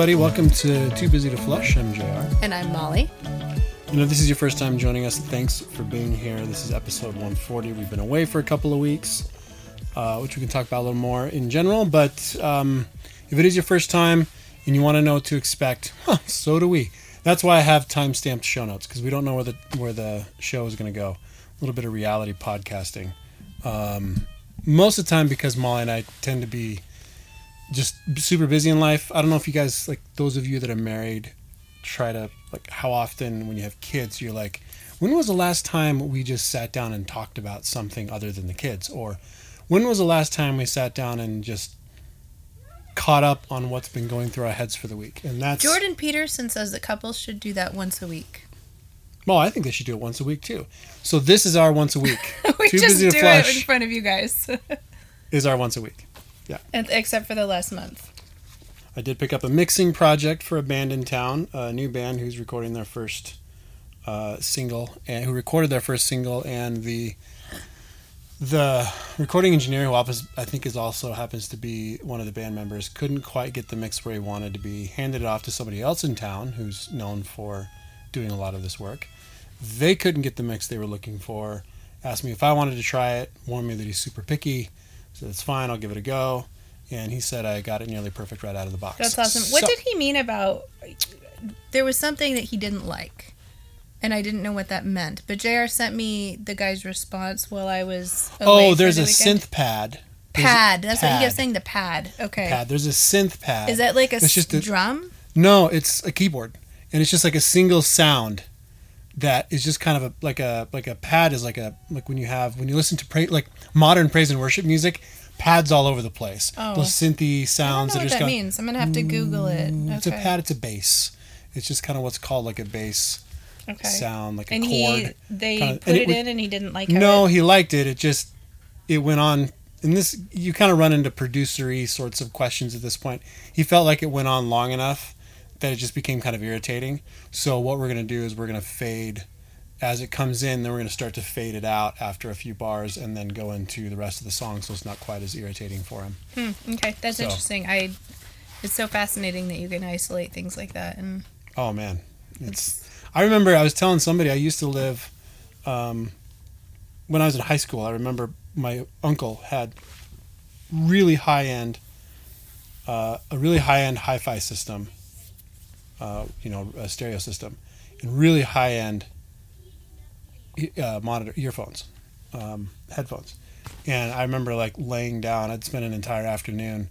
everybody. Welcome to Too Busy to Flush. I'm JR. And I'm Molly. You know, if this is your first time joining us. Thanks for being here. This is episode 140. We've been away for a couple of weeks, uh, which we can talk about a little more in general. But um, if it is your first time and you want to know what to expect, huh, so do we. That's why I have time-stamped show notes because we don't know where the where the show is going to go. A little bit of reality podcasting. Um, most of the time, because Molly and I tend to be just super busy in life. I don't know if you guys like those of you that are married try to like how often when you have kids you're like when was the last time we just sat down and talked about something other than the kids? Or when was the last time we sat down and just caught up on what's been going through our heads for the week? And that's Jordan Peterson says that couples should do that once a week. well i think they should do it once a week too. So this is our once a week. We Too just busy do to it in front of you guys, is our once a week And- except for the last month. I did pick up a mixing project for a band in town, a new band who's recording their first uh, single, and who recorded their first single, and the the recording engineer who happens, I think is also happens to be one of the band members couldn't quite get the mix where he wanted to be. Handed it off to somebody else in town who's known for doing a lot of this work. They couldn't get the mix they were looking for. Asked me if I wanted to try it. Warned me that he's super picky. Said it's fine. I'll give it a go and he said I got it nearly perfect right out of the box. That's awesome. What did he mean about? There was something that he didn't like, and I didn't know what that meant. But Jr. sent me the guy's response while I was. Oh, there's the a weekend. synth pad. There's pad. That's what he pad. was saying. The pad. Okay. Pad. There's a synth pad. Is that like a It's just a- drum? No, it's a keyboard, and it's just like a single sound that is just kind of a like a like a pad is like a like when you have when you listen to pray like modern praise and worship music, pads all over the place. Oh. Those synthy I don't sounds know that what that kind means. I'm gonna have to Google it. Okay. It's a pad. It's a bass. It's just kind of what's called like a bass Okay. sound, like a and chord. he they kinda- put it, it in, and he didn't like. How No, it, he liked it. It just it went on and this you kind of run into producery sorts of questions at this point. He felt like it went on long enough that it just became kind of irritating. So what we're going to do is we're going to fade as it comes in, then we're going to start to fade it out after a few bars and then go into the rest of the song so it's not quite as irritating for him. Hmm, okay, that's So- interesting. I. It's so fascinating that you can isolate things like that, and Oh man, it's. I remember I was telling somebody I used to live, um, when I was in high school. I remember my uncle had really high end, uh, a really high end hi-fi system, uh, you know, a stereo system, and really high end uh, monitor earphones, um, headphones. And I remember like laying down. I'd spend an entire afternoon.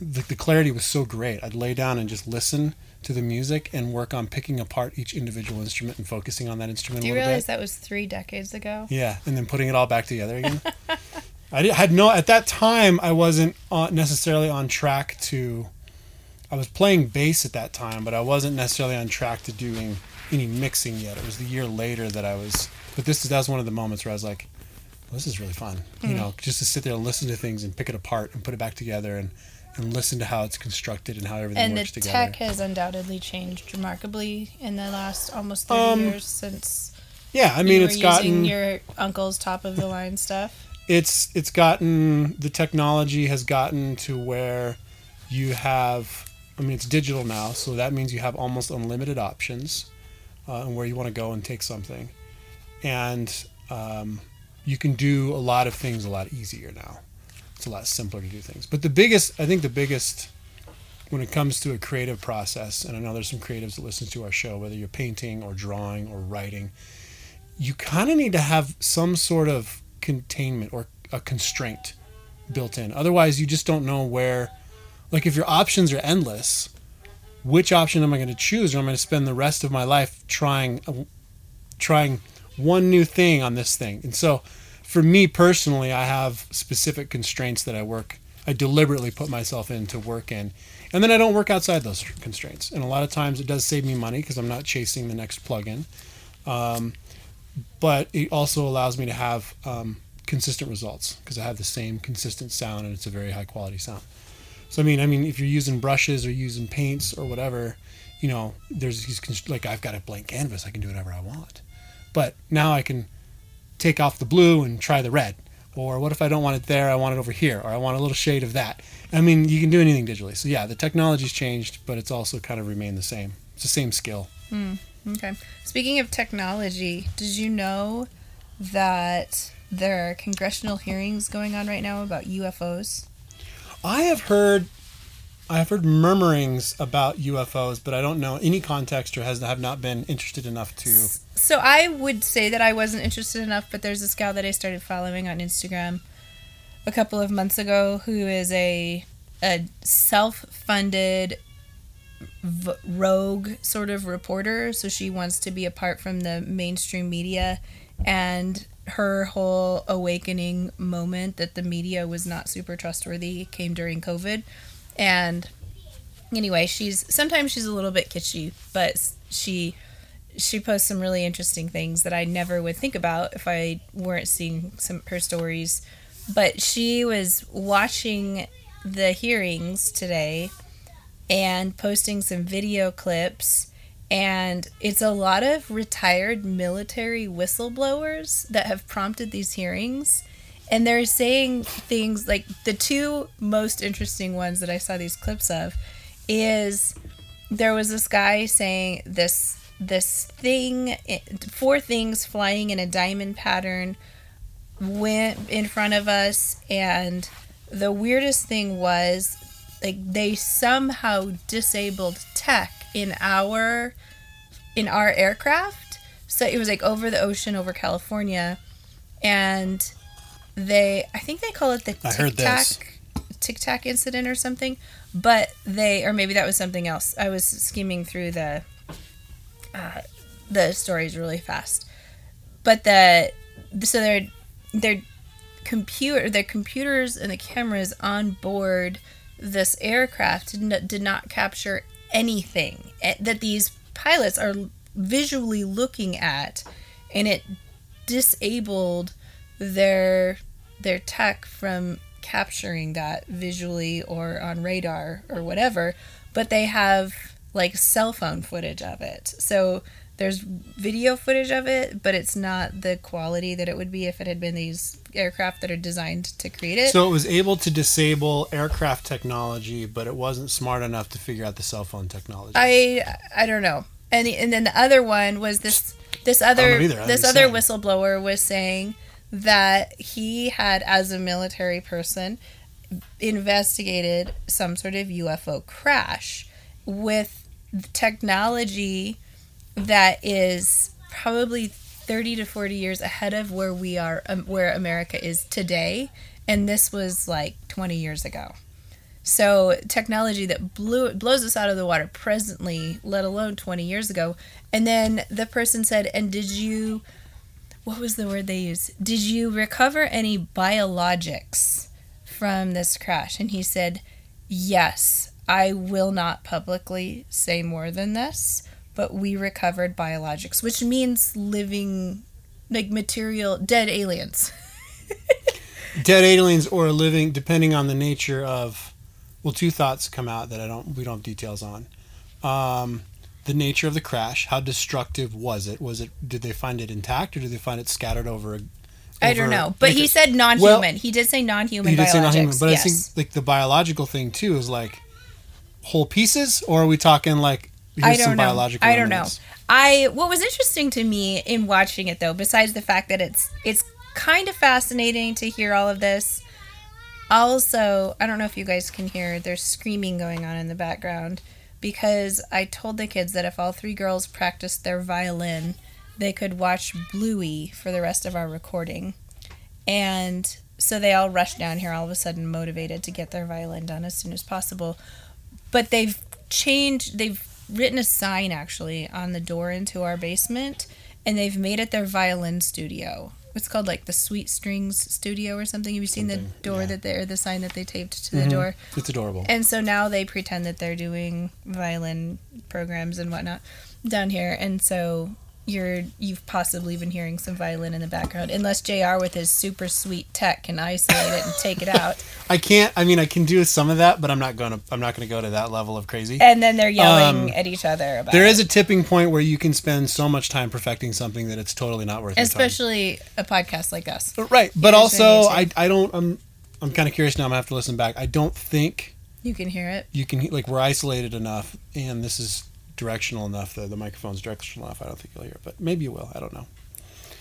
The, the clarity was so great. I'd lay down and just listen to the music and work on picking apart each individual instrument and focusing on that instrument do you realize bit. that was three decades ago? Yeah, and then putting it all back together again. I did, had no at that time. I wasn't on, necessarily on track to. I was playing bass at that time, but I wasn't necessarily on track to doing any mixing yet. It was the year later that I was. But this that was one of the moments where I was like, well, "This is really fun." You Hmm. know, just to sit there and listen to things and pick it apart and put it back together and and listen to how it's constructed and how everything And the works together. tech has undoubtedly changed remarkably in the last almost 30 Um, years since yeah, I mean, it's gotten using your uncle's top of the line stuff. it's it's gotten the technology has gotten to where you have i mean it's digital now so that means you have almost unlimited options uh, and where you want to go and take something and um, you can do a lot of things a lot easier now it's a lot simpler to do things but the biggest i think the biggest when it comes to a creative process and i know there's some creatives that listen to our show whether you're painting or drawing or writing you kind of need to have some sort of containment or a constraint built in. Otherwise, you just don't know where. Like, if your options are endless, which option am I going to choose, or am I going to spend the rest of my life trying, uh, trying one new thing on this thing? And so, for me personally, I have specific constraints that I work. I deliberately put myself in to work in, and then I don't work outside those constraints. And a lot of times, it does save me money because I'm not chasing the next plugin. Um, but it also allows me to have um, consistent results because I have the same consistent sound and it's a very high quality sound. So I mean, I mean, if you're using brushes or using paints or whatever, you know, there's these const- like I've got a blank canvas, I can do whatever I want. But now I can take off the blue and try the red. Or what if I don't want it there? I want it over here, or I want a little shade of that. I mean, you can do anything digitally. So yeah, the technology's changed, but it's also kind of remained the same. It's the same skill. Hmm. Okay. Speaking of technology, did you know that there are congressional hearings going on right now about UFOs? I have heard, I have heard murmurings about UFOs, but I don't know any context or has have not been interested enough to. So I would say that I wasn't interested enough, but there's this gal that I started following on Instagram a couple of months ago who is a a self-funded v- rogue sort of reporter. So she wants to be apart from the mainstream media, and her whole awakening moment that the media was not super trustworthy came during COVID, and anyway, she's sometimes she's a little bit kitschy, but she she posts some really interesting things that I never would think about if I weren't seeing some her stories. But she was watching the hearings today and posting some video clips and it's a lot of retired military whistleblowers that have prompted these hearings. And they're saying things like the two most interesting ones that I saw these clips of is there was this guy saying this this thing four things flying in a diamond pattern went in front of us. And the weirdest thing was like they somehow disabled tech in our in our aircraft. So it was like over the ocean over california. And they i think they call it the tic tac tic tac incident or something. But they or maybe that was something else. I was skimming through the uh, the stories really fast. But the so they're they're computer their computers and the cameras on board this aircraft did not, did not capture anything eh, that these pilots are visually looking at and it disabled their their tech from capturing that visually or on radar or whatever but they have like cell phone footage of it. So there's video footage of it but it's not the quality that it would be if it had been these aircraft that are designed to create it So it was able to disable aircraft technology, but it wasn't smart enough to figure out the cell phone technology. I I don't know. And the, and then the other one was this this other know either. I'm this other saying. whistleblower was saying that he had as a military person investigated some sort of UFO crash with technology that is probably 30 to 40 years ahead of where we are um, where America is today and this was like 20 years ago. So technology that blew blows us out of the water presently, let alone 20 years ago. And then the person said, "And did you what was the word they used? Did you recover any biologics from this crash?" And he said, "Yes, I will not publicly say more than this, but we recovered biologics, which means living like material dead aliens." Dead aliens or living, depending on the nature of. Well, two thoughts come out that I don't. We don't have details on. Um, the nature of the crash. How destructive was it? Was it? Did they find it intact, or did they find it scattered over? I don't know, but he said non-human. he did say non-human He did biologics. say non-human, but yes. I think like the biological thing too is like whole pieces, or are we talking like here's I don't know. I don't know. I what was interesting to me in watching it though, besides the fact that it's it's kind of fascinating to hear all of this. Also, I don't know if you guys can hear there's screaming going on in the background because I told the kids that if all three girls practiced their violin, they could watch Bluey for the rest of our recording. And so they all rushed down here all of a sudden motivated to get their violin done as soon as possible. But they've changed they've written a sign actually on the door into our basement and they've made it their violin studio. It's called like the Sweet Strings Studio or something. Have you seen Something, the door yeah. that they or the sign that they taped to the Mhm. door? It's adorable. And so now they pretend that they're doing violin programs and whatnot down here. And so you're you've possibly been hearing some violin in the background, unless Jr. with his super sweet tech can isolate it and take it out. I can't. I mean, I can do some of that, but I'm not gonna. I'm not gonna go to that level of crazy. And then they're yelling Um, at each other about There it. is a tipping point where you can spend so much time perfecting something that it's totally not worth time. especially a podcast like us. Right, but Here's also I, I don't I'm I'm kind of curious now. I'm gonna have to listen back. I don't think You can hear it. you can like we're isolated enough, and this is directional enough. The the microphone's directional enough. I don't think you'll hear it, but maybe you will. I don't know.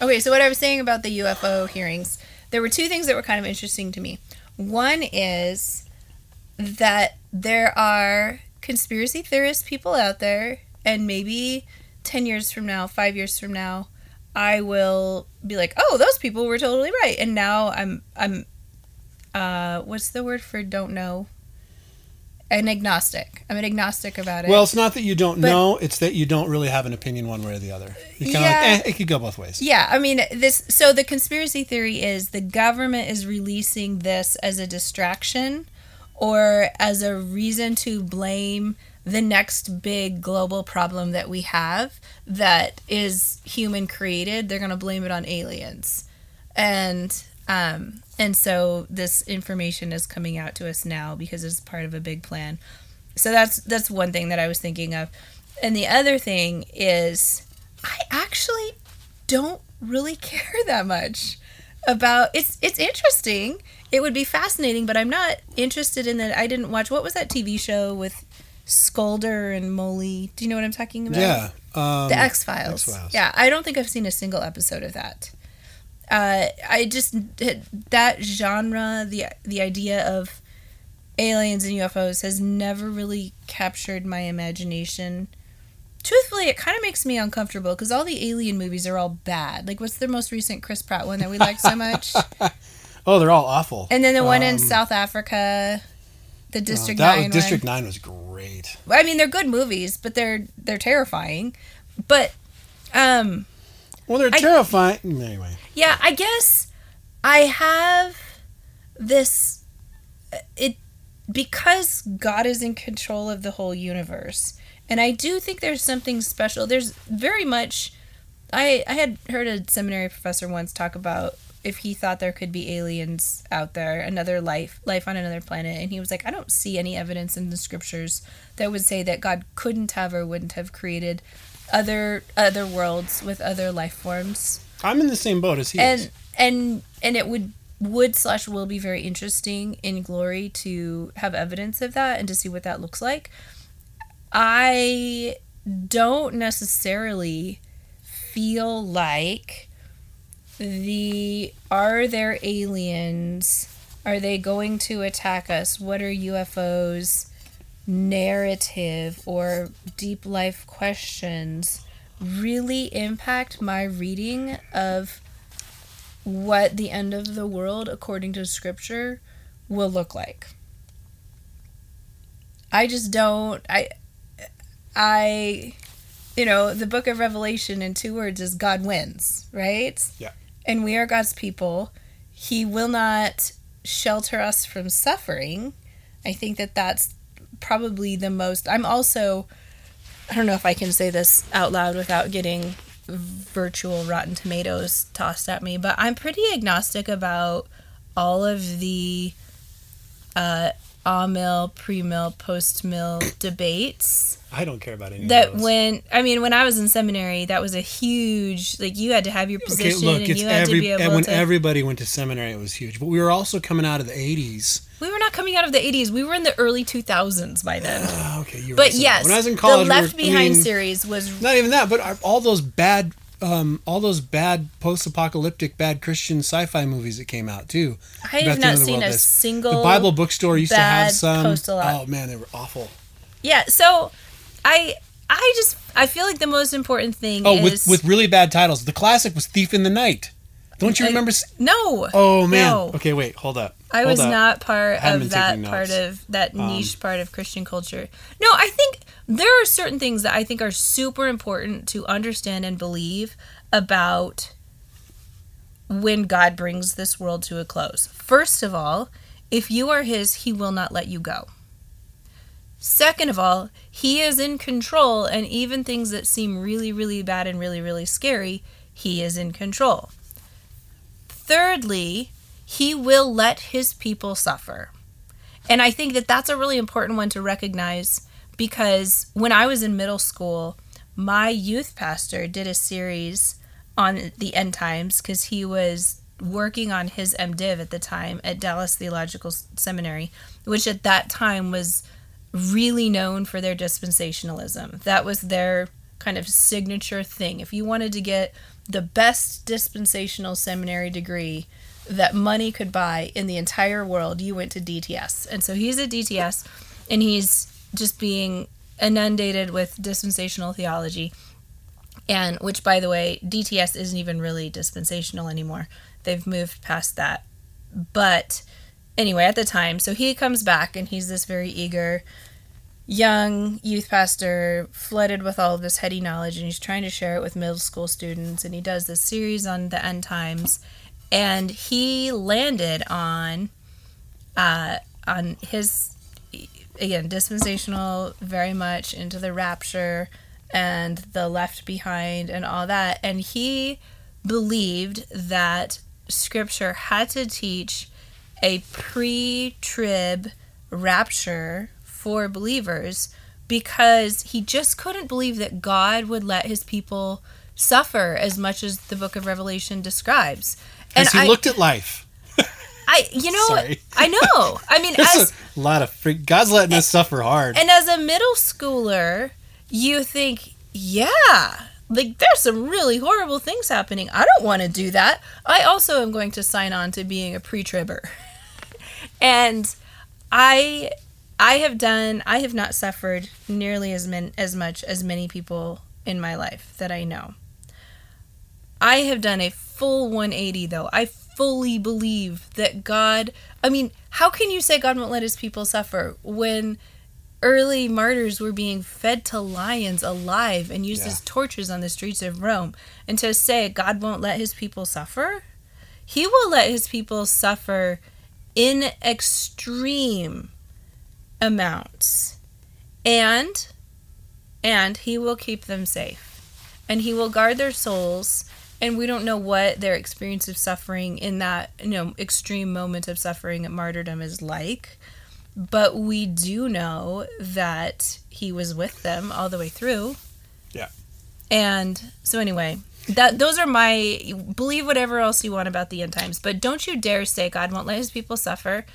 Okay, so what I was saying about the UFO hearings, there were two things that were kind of interesting to me. One is that there are conspiracy theorist people out there, and maybe 10 years from now, five years from now, I will be like, oh, those people were totally right. And now I'm, I'm, uh, what's the word for don't know? An agnostic. I'm an agnostic about it. Well, it's not that you don't But- know; it's that you don't really have an opinion one way or the other. You're kind of Yeah. like, eh, it could go both ways. Yeah, I mean this. So the conspiracy theory is the government is releasing this as a distraction, or as a reason to blame the next big global problem that we have that is human created. They're gonna blame it on aliens, and um, and so this information is coming out to us now because it's part of a big plan. So that's that's one thing that I was thinking of, and the other thing is I actually don't really care that much about it's it's interesting it would be fascinating but i'm not interested in that i didn't watch what was that tv show with scolder and molly do you know what i'm talking about Yeah. Um, the x files X-Files. yeah i don't think i've seen a single episode of that uh, i just that genre the the idea of aliens and ufos has never really captured my imagination truthfully, it kind of makes me uncomfortable because all the alien movies are all bad. Like, what's the most recent Chris Pratt one that we like so much? Oh, they're all awful. And then the one in Um, South Africa, the uh, District that Nine. was, District. Nine was great. I mean, they're good movies, but they're they're terrifying. But, um, Well, they're I- terrifying. Anyway, yeah, I guess I have this uh, it because God is in control of the whole universe. And I do think there's something special. There's very much I I had heard a seminary professor once talk about if he thought there could be aliens out there, another life, life on another planet, and he was like, I don't see any evidence in the scriptures that would say that God couldn't have or wouldn't have created other other worlds with other life forms I'm in the same boat as he is. and is. and and it would would slash will be very interesting in glory to have evidence of that and to see what that looks like i don't necessarily feel like the are there aliens are they going to attack us what are ufos narrative or deep life questions really impact my reading of what the end of the world according to scripture will look like. I just don't i i you know the book of revelation in two words is god wins right? Yeah. and we are god's people. He will not shelter us from suffering. I think that that's probably the most i'm also i don't know if i can say this out loud without getting virtual rotten tomatoes tossed at me but i'm pretty agnostic about all of the uh mill pre-mill post-mill debates I don't care about any that of those. when i mean when i was in seminary that was a huge like you had to have your Okay, position look, and it's you had every to be able when to everybody went to seminary, it was huge. But we were also coming out of the '80s. we were not coming out of the 80s we were in the early 2000s by then Ah, okay, you're but right. Yes when I was in college, the we left were- I behind mean, series was Not even that, but all those bad, um, all those bad post-apocalyptic, bad Christian sci-fi movies that came out too. i have not end of the seen a single The Bible bookstore used to have some. Oh man, they were awful. yeah so i i just i feel like the most important thing Oh, is with with really bad titles. The classic was Thief in the Night. Don't you remember? s- no Oh man. no. Okay, wait, hold up. I was up. not part of that part. Um, of that niche part of Christian culture. No, I think there are certain things that I think are super important to understand and believe about when God brings this world to a close. First of all, if you are his, he will not let you go. Second of all, he is in control, and even things that seem really, really bad and really, really scary, he is in control. Thirdly, he will let his people suffer. And I think that that's a really important one to recognize because when I was in middle school, my youth pastor did a series on the end times because he was working on his MDiv at the time at Dallas Theological Seminary, which at that time was really known for their dispensationalism. That was their kind of signature thing. If you wanted to get the best dispensational seminary degree that money could buy in the entire world, you went to DTS. And so he's at DTS and he's just being inundated with dispensational theology. And which, by the way, DTS isn't even really dispensational anymore. They've moved past that. But anyway, at the time, so he comes back and he's this very eager young youth pastor flooded with all of this heady knowledge and he's trying to share it with middle school students and he does this series on the end times. And he landed on uh on his again dispensational very much into the rapture and the left behind and all that. And he believed that scripture had to teach a pre-trib rapture for believers because he just couldn't believe that God would let his people suffer as much as the book of Revelation describes. And he I, looked at life. I, you know, I know. I mean, as, a lot of freak. God's letting us suffer hard. And as a middle schooler, you think, yeah, like there's some really horrible things happening. I don't want to do that. I also am going to sign on to being a pre-tribber. and I I have done I have not suffered nearly as men, as much as many people in my life that I know. I have done a full 180 though. I fully believe that God I mean, how can you say God won't let his people suffer when early martyrs were being fed to lions alive and used yeah. as torches on the streets of Rome? And to say God won't let his people suffer? He will let his people suffer in extreme amounts. And and he will keep them safe. And he will guard their souls. And we don't know what their experience of suffering in that you know extreme moment of suffering at martyrdom is like. But we do know that he was with them all the way through. Yeah. And so anyway that those are my believe whatever else you want about the end times. But don't you dare say god won't let his people suffer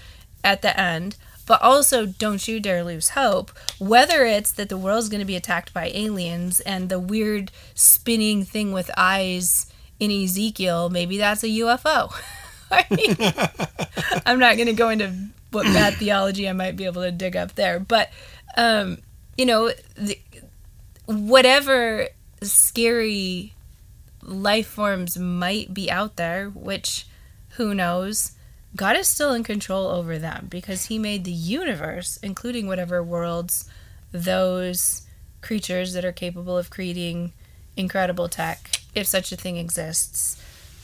at the end but also, don't you dare lose hope. Whether it's that the world's going to be attacked by aliens and the weird spinning thing with eyes in Ezekiel, maybe that's a UFO. I mean, I'm not going to go into what bad theology I might be able to dig up there, but um, you know, the, whatever scary life forms might be out there, which who knows, God is still in control over them because He made the universe, including whatever worlds those creatures that are capable of creating incredible tech, if such a thing exists,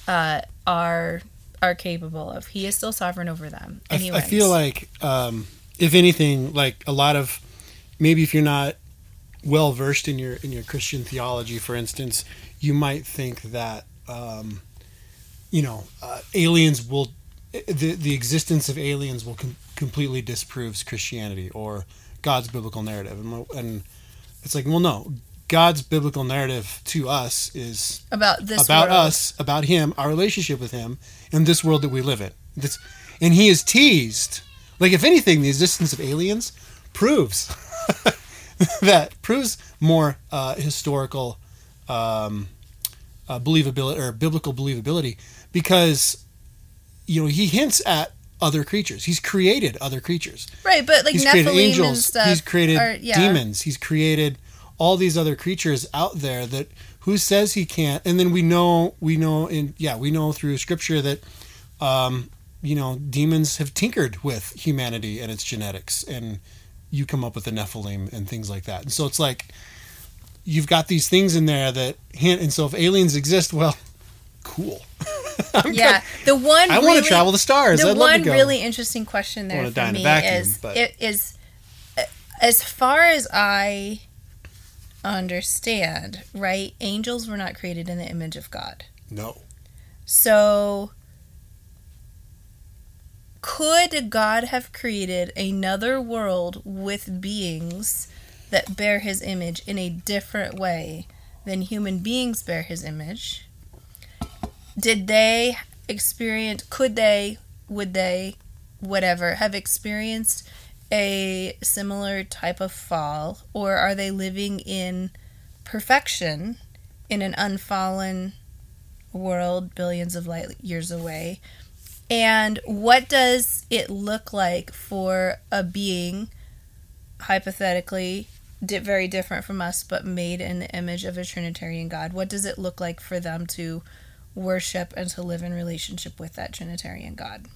uh, are are capable of. He is still sovereign over them. I, I, feel like, um, if anything, like a lot of maybe if you're not well versed in your in your Christian theology, for instance, you might think that um, you know uh, aliens will the the existence of aliens will com- completely disproves Christianity or God's biblical narrative, and, and it's like, well, no, God's biblical narrative to us is about this about world. us, about Him, our relationship with Him, and this world that we live in. This, and He is teased. Like, if anything, the existence of aliens proves that proves more uh, historical um, uh, believability or biblical believability because you know, he hints at other creatures. He's created other creatures. Right, but like he's Nephilim created angels. and stuff. He's created yeah. demons. He's created all these other creatures out there that who says he can't. And then we know we know in yeah we know through scripture that um, you know demons have tinkered with humanity and its genetics, and you come up with the Nephilim and things like that. And so it's like you've got these things in there that hint. And so if aliens exist, well, cool. yeah, the one I really, want to travel the stars. The I'd one really interesting question there for me vacuum, is but. it is uh, as far as I understand, right, angels were not created in the image of God. No. So, could God have created another world with beings that bear his image in a different way than human beings bear his image? Did they experience, could they, would they, whatever, have experienced a similar type of fall? Or are they living in perfection in an unfallen world billions of light years away? And what does it look like for a being, hypothetically, very different from us, but made in the image of a Trinitarian God? What does it look like for them to worship and to live in relationship with that Trinitarian God?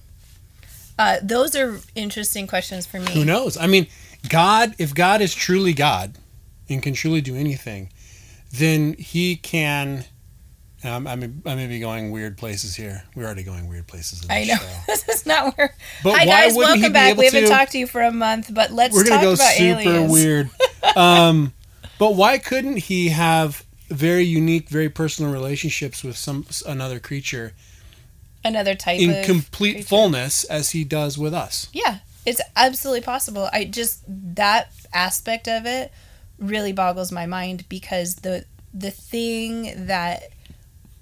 Uh, those are interesting questions for me. Who knows? I mean, God, if God is truly God and can truly do anything, then he can. Um, I mean, I may be going weird places here. We're already going weird places. In I know Show. this is not where. But Hi why guys, welcome back. We haven't to- talked to you for a month, but let's We're talk gonna go about super aliens. weird. Um, but why couldn't he have very unique, very personal relationships with some another creature Another type in complete creature. fullness as he does with us? Yeah, it's absolutely possible. I just that aspect of it really boggles my mind because the the thing that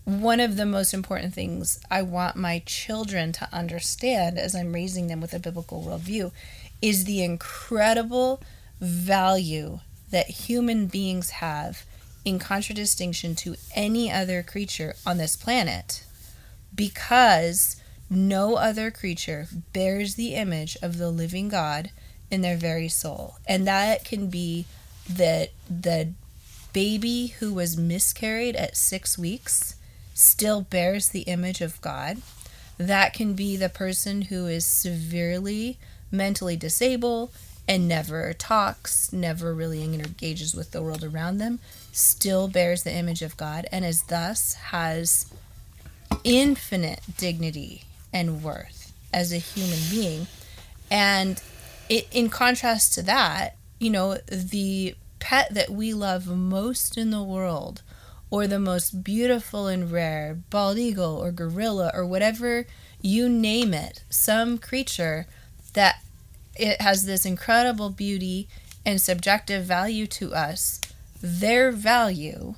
one of the most important things I want my children to understand as I'm raising them with a biblical worldview is the incredible value that human beings have in contradistinction to any other creature on this planet because no other creature bears the image of the living God in their very soul. And that can be the the baby who was miscarried at 6 weeks still bears the image of God. That can be the person who is severely mentally disabled and never talks, never really engages with the world around them, still bears the image of God and is thus has infinite dignity and worth as a human being. And it, in contrast to that, you know, the pet that we love most in the world, or the most beautiful and rare, bald eagle or gorilla or whatever you name it, some creature that it has this incredible beauty and subjective value to us, their value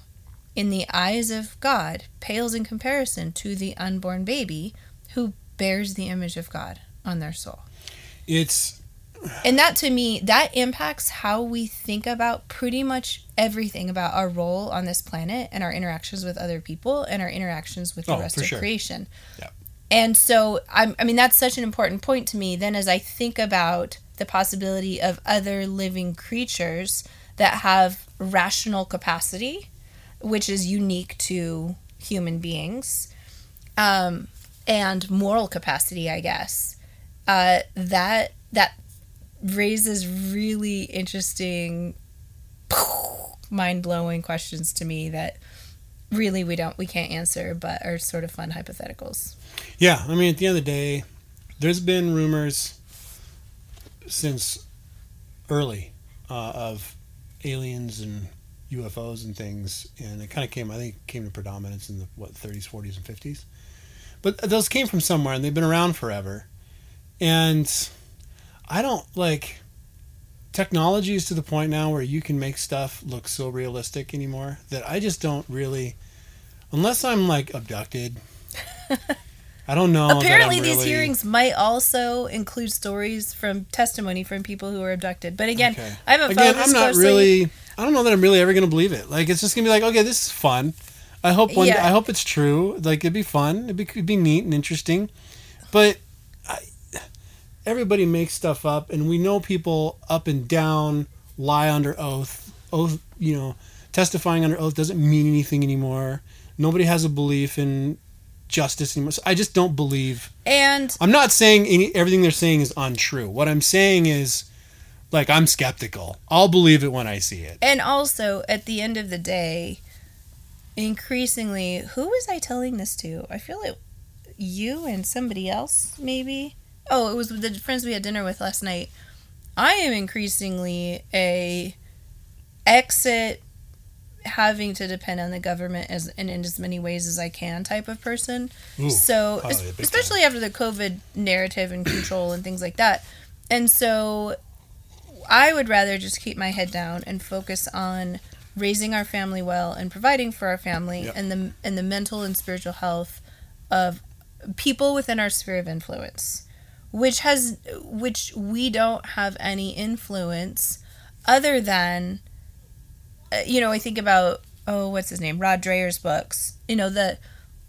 in the eyes of God pales in comparison to the unborn baby who bears the image of God on their soul. It's And that to me, that impacts how we think about pretty much everything about our role on this planet and our interactions with other people and our interactions with the Oh, rest of sure. creation. Yeah. And so, I'm, I mean, that's such an important point to me. Then, as I think about the possibility of other living creatures that have rational capacity, which is unique to human beings, um, and moral capacity, I guess, uh, that that raises really interesting, mind blowing questions to me that really we don't we can't answer, but are sort of fun hypotheticals. yeah. I mean, at the end of the day, there's been rumors since early uh, of aliens and UFOs and things, and it kind of came. I think came to predominance in the what 30s, 40s, and 50s. But those came from somewhere, and they've been around forever. And I don't like technology is to the point now where you can make stuff look so realistic anymore that I just don't really, unless I'm like abducted. I don't know. Apparently, these really- hearings might also include stories from testimony from people who were abducted. But again, Okay. I haven't Again, followed this I'm not closely. really. I don't know that I'm really ever gonna believe it. Like it's just gonna be like, okay, this is fun. I hope one. Yeah. I hope it's true. Like it'd be fun. It'd be, it'd be neat and interesting. But I, everybody makes stuff up, and we know people up and down lie under oath. Oath, you know, testifying under oath doesn't mean anything anymore. Nobody has a belief in justice anymore. So I just don't believe. And I'm not saying any, everything they're saying is untrue. What I'm saying is, like, I'm skeptical. I'll believe it when I see it. and also at the end of the day, increasingly, who was I telling this to? I feel like you and somebody else, maybe. Oh, it was the friends we had dinner with last night. I am increasingly a exit having to depend on the government as and in as many ways as I can type of person. Ooh, so oh, es- especially after the COVID narrative and control and things like that. And so I would rather just keep my head down and focus on raising our family well and providing for our family Yep. and the and the mental and spiritual health of people within our sphere of influence which has which we don't have any influence other than Uh, you know i think about oh what's his name Rod Dreher's books you know the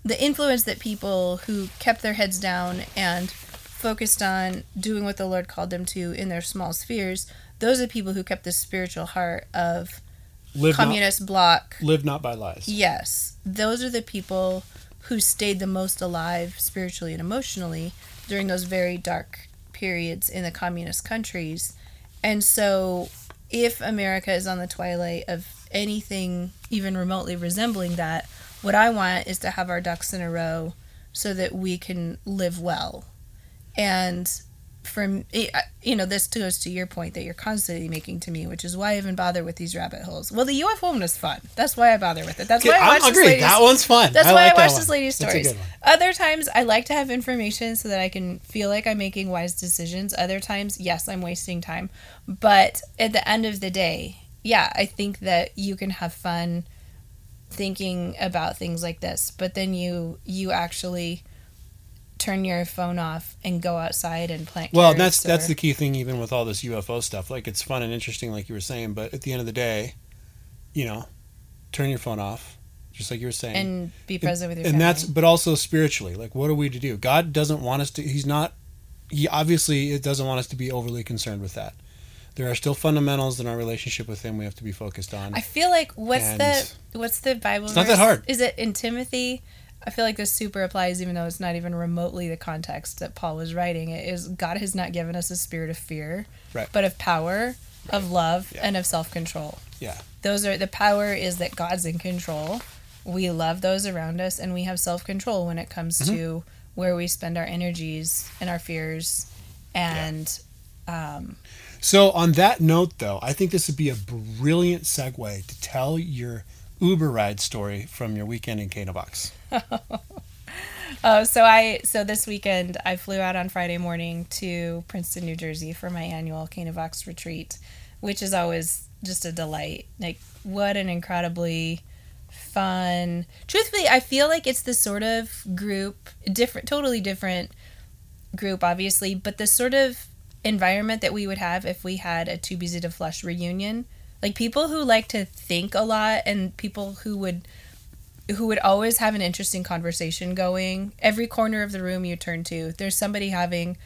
the influence that people who kept their heads down and focused on doing what the lord called them to in their small spheres those are people who kept the spiritual heart of Live not, communist bloc live not by lies. Yes, those are the people who stayed the most alive spiritually and emotionally during those very dark periods in the communist countries. And so, if America is on the twilight of anything even remotely resembling that, what I want is to have our ducks in a row so that we can live well. And from uh, you know this goes to your point that you're constantly making to me which is why i even bother with these rabbit holes. Well the ufo one was fun. That's why i bother with it. That's why i I watch this agree. That one's fun. that's I why like i watch this lady's stories. other times i like to have information so that i can feel like i'm making wise decisions. Other times yes i'm wasting time. But at the end of the day yeah i think that you can have fun thinking about things like this but then you you actually turn your phone off and go outside and plant Well, that's that's the key thing, even with all this UFO stuff. Like, it's fun and interesting, like you were saying, but at the end of the day, you know, turn your phone off, just like you were saying. and be present with your and family. that's but also spiritually like what are we to do god doesn't want us to he's not he obviously it doesn't want us to be overly concerned with that there are still fundamentals in our relationship with him we have to be focused on I feel like what's And- the what's the Bible? It's not that hard. Is it in Timothy? I feel like this super applies, even though it's not even remotely the context that Paul was writing. It is God has not given us a spirit of fear, Right. but of power, of love, Yeah. and of self control. Yeah. Those are the power is that God's in control. We love those around us, and we have self control when it comes Mm-hmm. to where we spend our energies and our fears, and um, so on that note though i think this would be a brilliant segue to tell your uber ride story from your weekend in Canavox. Oh, so I so this weekend I flew out on Friday morning to Princeton, New Jersey for my annual Cana Canavox retreat, which is always just a delight. Like what an incredibly fun. Truthfully, I feel like it's the sort of group different totally different group obviously, but the sort of environment that we would have if we had a Too Busy to Flush reunion. Like people who like to think a lot and people who would who would always have an interesting conversation going. Every corner of the room you turn to, there's somebody having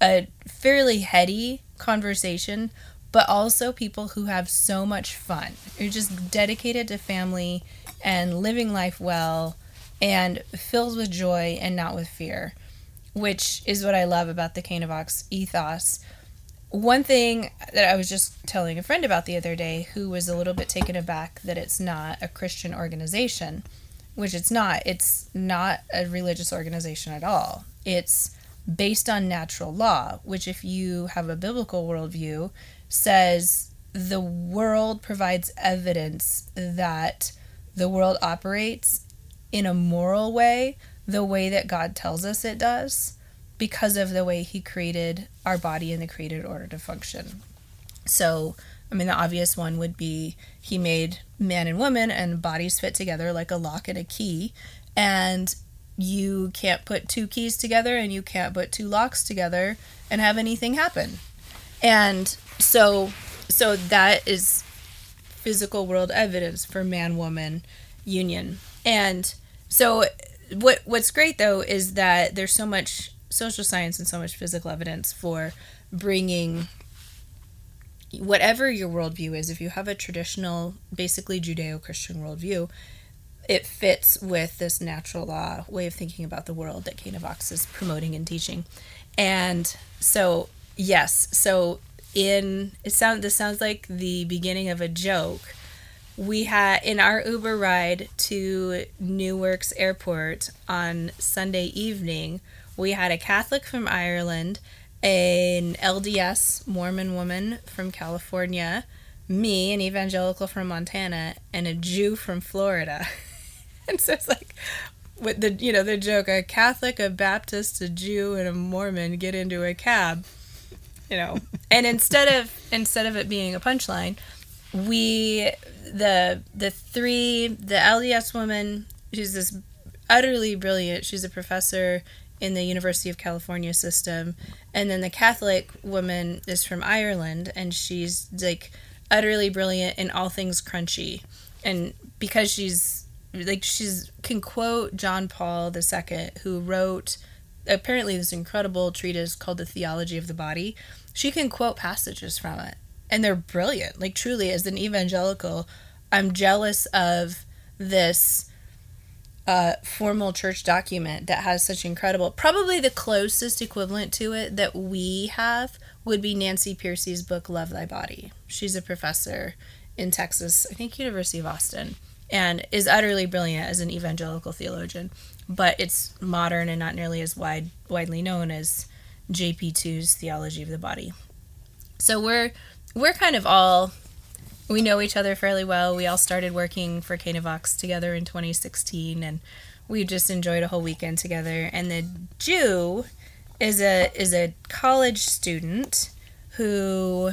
a fairly heady conversation, but also people who have so much fun. You're just dedicated to family and living life well and filled with joy and not with fear, which is what I love about the Canavox ethos. One thing that I was just telling a friend about the other day who was a little bit taken aback that it's not a Christian organization which it's not. It's not a religious organization at all. It's based on natural law, which, if you have a biblical worldview, says the world provides evidence that the world operates in a moral way, the way that God tells us it does, because of the way He created our body in the created order to function. So, I mean, the obvious one would be he made man and woman and bodies fit together like a lock and a key. And you can't put two keys together and you can't put two locks together and have anything happen. And so, so that is physical world evidence for man woman union. And so, what what's great though is that there's so much social science and so much physical evidence for bringing whatever your worldview is, if you have a traditional, basically Judeo Christian worldview, it fits with this natural law way of thinking about the world that Canavox is promoting and teaching. And so, yes, so in it sound this sounds like the beginning of a joke. We had in our Uber ride to Newark's airport on Sunday evening, we had a Catholic from Ireland an LDS Mormon woman from California, me, an evangelical from Montana, and a Jew from Florida. and so it's like, with the you know the joke, a Catholic, a Baptist, a Jew, and a Mormon get into a cab, you know, and instead of instead of it being a punchline, we the the three the LDS woman she's this utterly brilliant. She's a professor in the University of California system, and then the Catholic woman is from Ireland, and she's like utterly brilliant in all things crunchy, and because she's like she's can quote John Paul II, who wrote apparently this incredible treatise called the Theology of the Body. She can quote passages from it, and they're brilliant. Like truly, as an evangelical, I'm jealous of this uh, formal church document that has such incredible. Probably the closest equivalent to it that we have would be Nancy Pearcey's book "Love Thy Body." She's a professor in Texas, I think University of Austin, and is utterly brilliant as an evangelical theologian. But it's modern and not nearly as wide widely known as JP2's Theology of the Body. So we're we're kind of all we know each other fairly well. We all started working for Canavox together in 2016, and we just enjoyed a whole weekend together. And the Jew is a is a college student who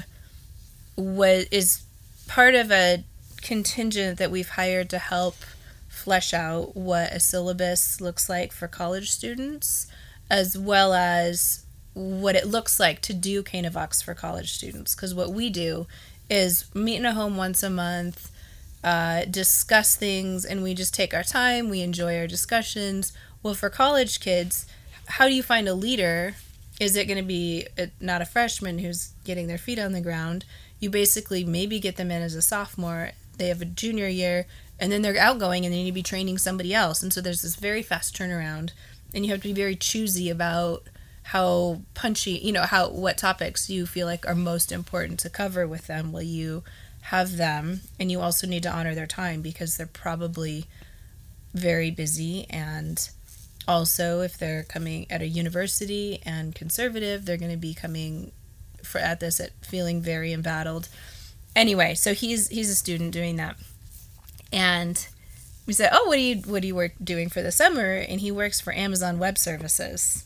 was is part of a contingent that we've hired to help flesh out what a syllabus looks like for college students, as well as what it looks like to do Canavox for college students. Because what we do is meet in a home once a month, uh, discuss things, and we just take our time. We enjoy our discussions. Well, for college kids, how do you find a leader? Is it going to be a, not a freshman who's getting their feet on the ground? You basically maybe get them in as a sophomore. They have a junior year, and then they're outgoing, and they need to be training somebody else. And so there's this very fast turnaround, and you have to be very choosy about how punchy, you know, how what topics you feel like are most important to cover with them will you have them and you also need to honor their time because they're probably very busy and also if they're coming at a university and conservative, they're going to be coming for at this at feeling very embattled. Anyway, so he's he's a student doing that. And we said, "Oh, what do you what do you work doing for the summer?" And he works for Amazon Web Services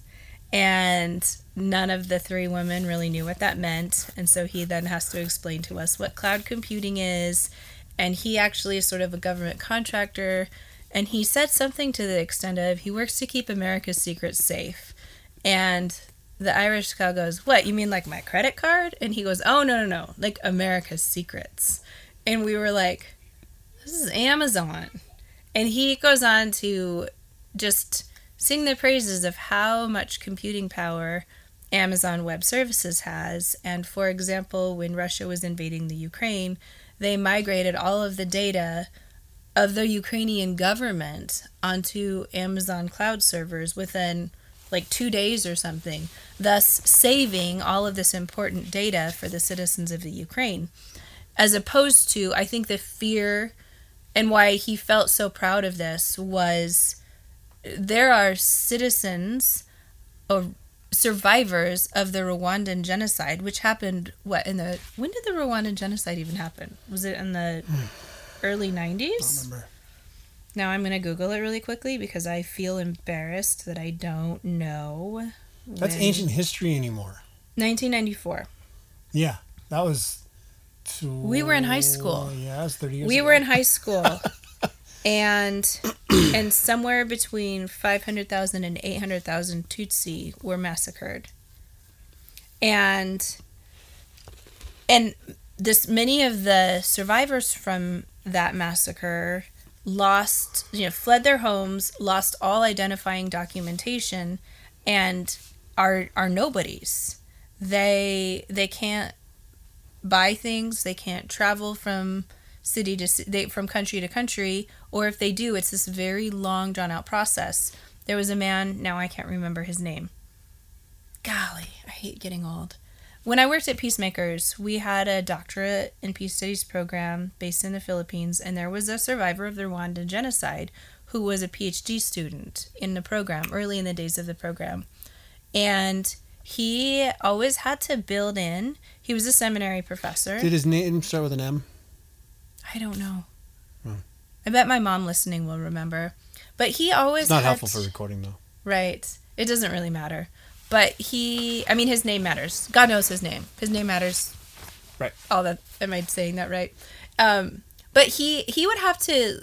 and none of the three women really knew what that meant. And so he then has to explain to us what cloud computing is. And he actually is sort of a government contractor. And he said something to the extent of he works to keep America's secrets safe. And the Irish guy goes, What? You mean like my credit card? And he goes, Oh, no, no, no. Like America's secrets. And we were like, This is Amazon. And he goes on to just sing the praises of how much computing power Amazon Web Services has. And for example, when Russia was invading the Ukraine, they migrated all of the data of the Ukrainian government onto Amazon cloud servers within like two days or something, thus saving all of this important data for the citizens of the Ukraine. As opposed to, I think the fear and why he felt so proud of this was there are citizens or survivors of the Rwandan genocide, which happened what in the when did the Rwandan genocide even happen? Was it in the early nineties? Now I'm gonna Google it really quickly because I feel embarrassed that I don't know. That's ancient history anymore. 1994. Yeah, that was. we were in high school. Yeah, that was 30 years we ago. were in high school. and and somewhere between 500,000 and 800,000 Tutsi were massacred. And and this many of the survivors from that massacre lost, you know, fled their homes, lost all identifying documentation and are are nobodies. They they can't buy things, they can't travel from city to they from country to country or if they do it's this very long drawn out process there was a man now i can't remember his name golly i hate getting old when i worked at peacemakers we had a doctorate in peace studies program based in the philippines and there was a survivor of the rwandan genocide who was a phd student in the program early in the days of the program and he always had to build in. He was a seminary professor. Did his name start with an M? I don't know. Hmm. I bet my mom listening will remember. But he always It's not helpful to- for recording though. Right. It doesn't really matter. But he, I mean, his name matters. God knows his name. His name matters. Right. All that. Am I saying that right? Um, but he he would have to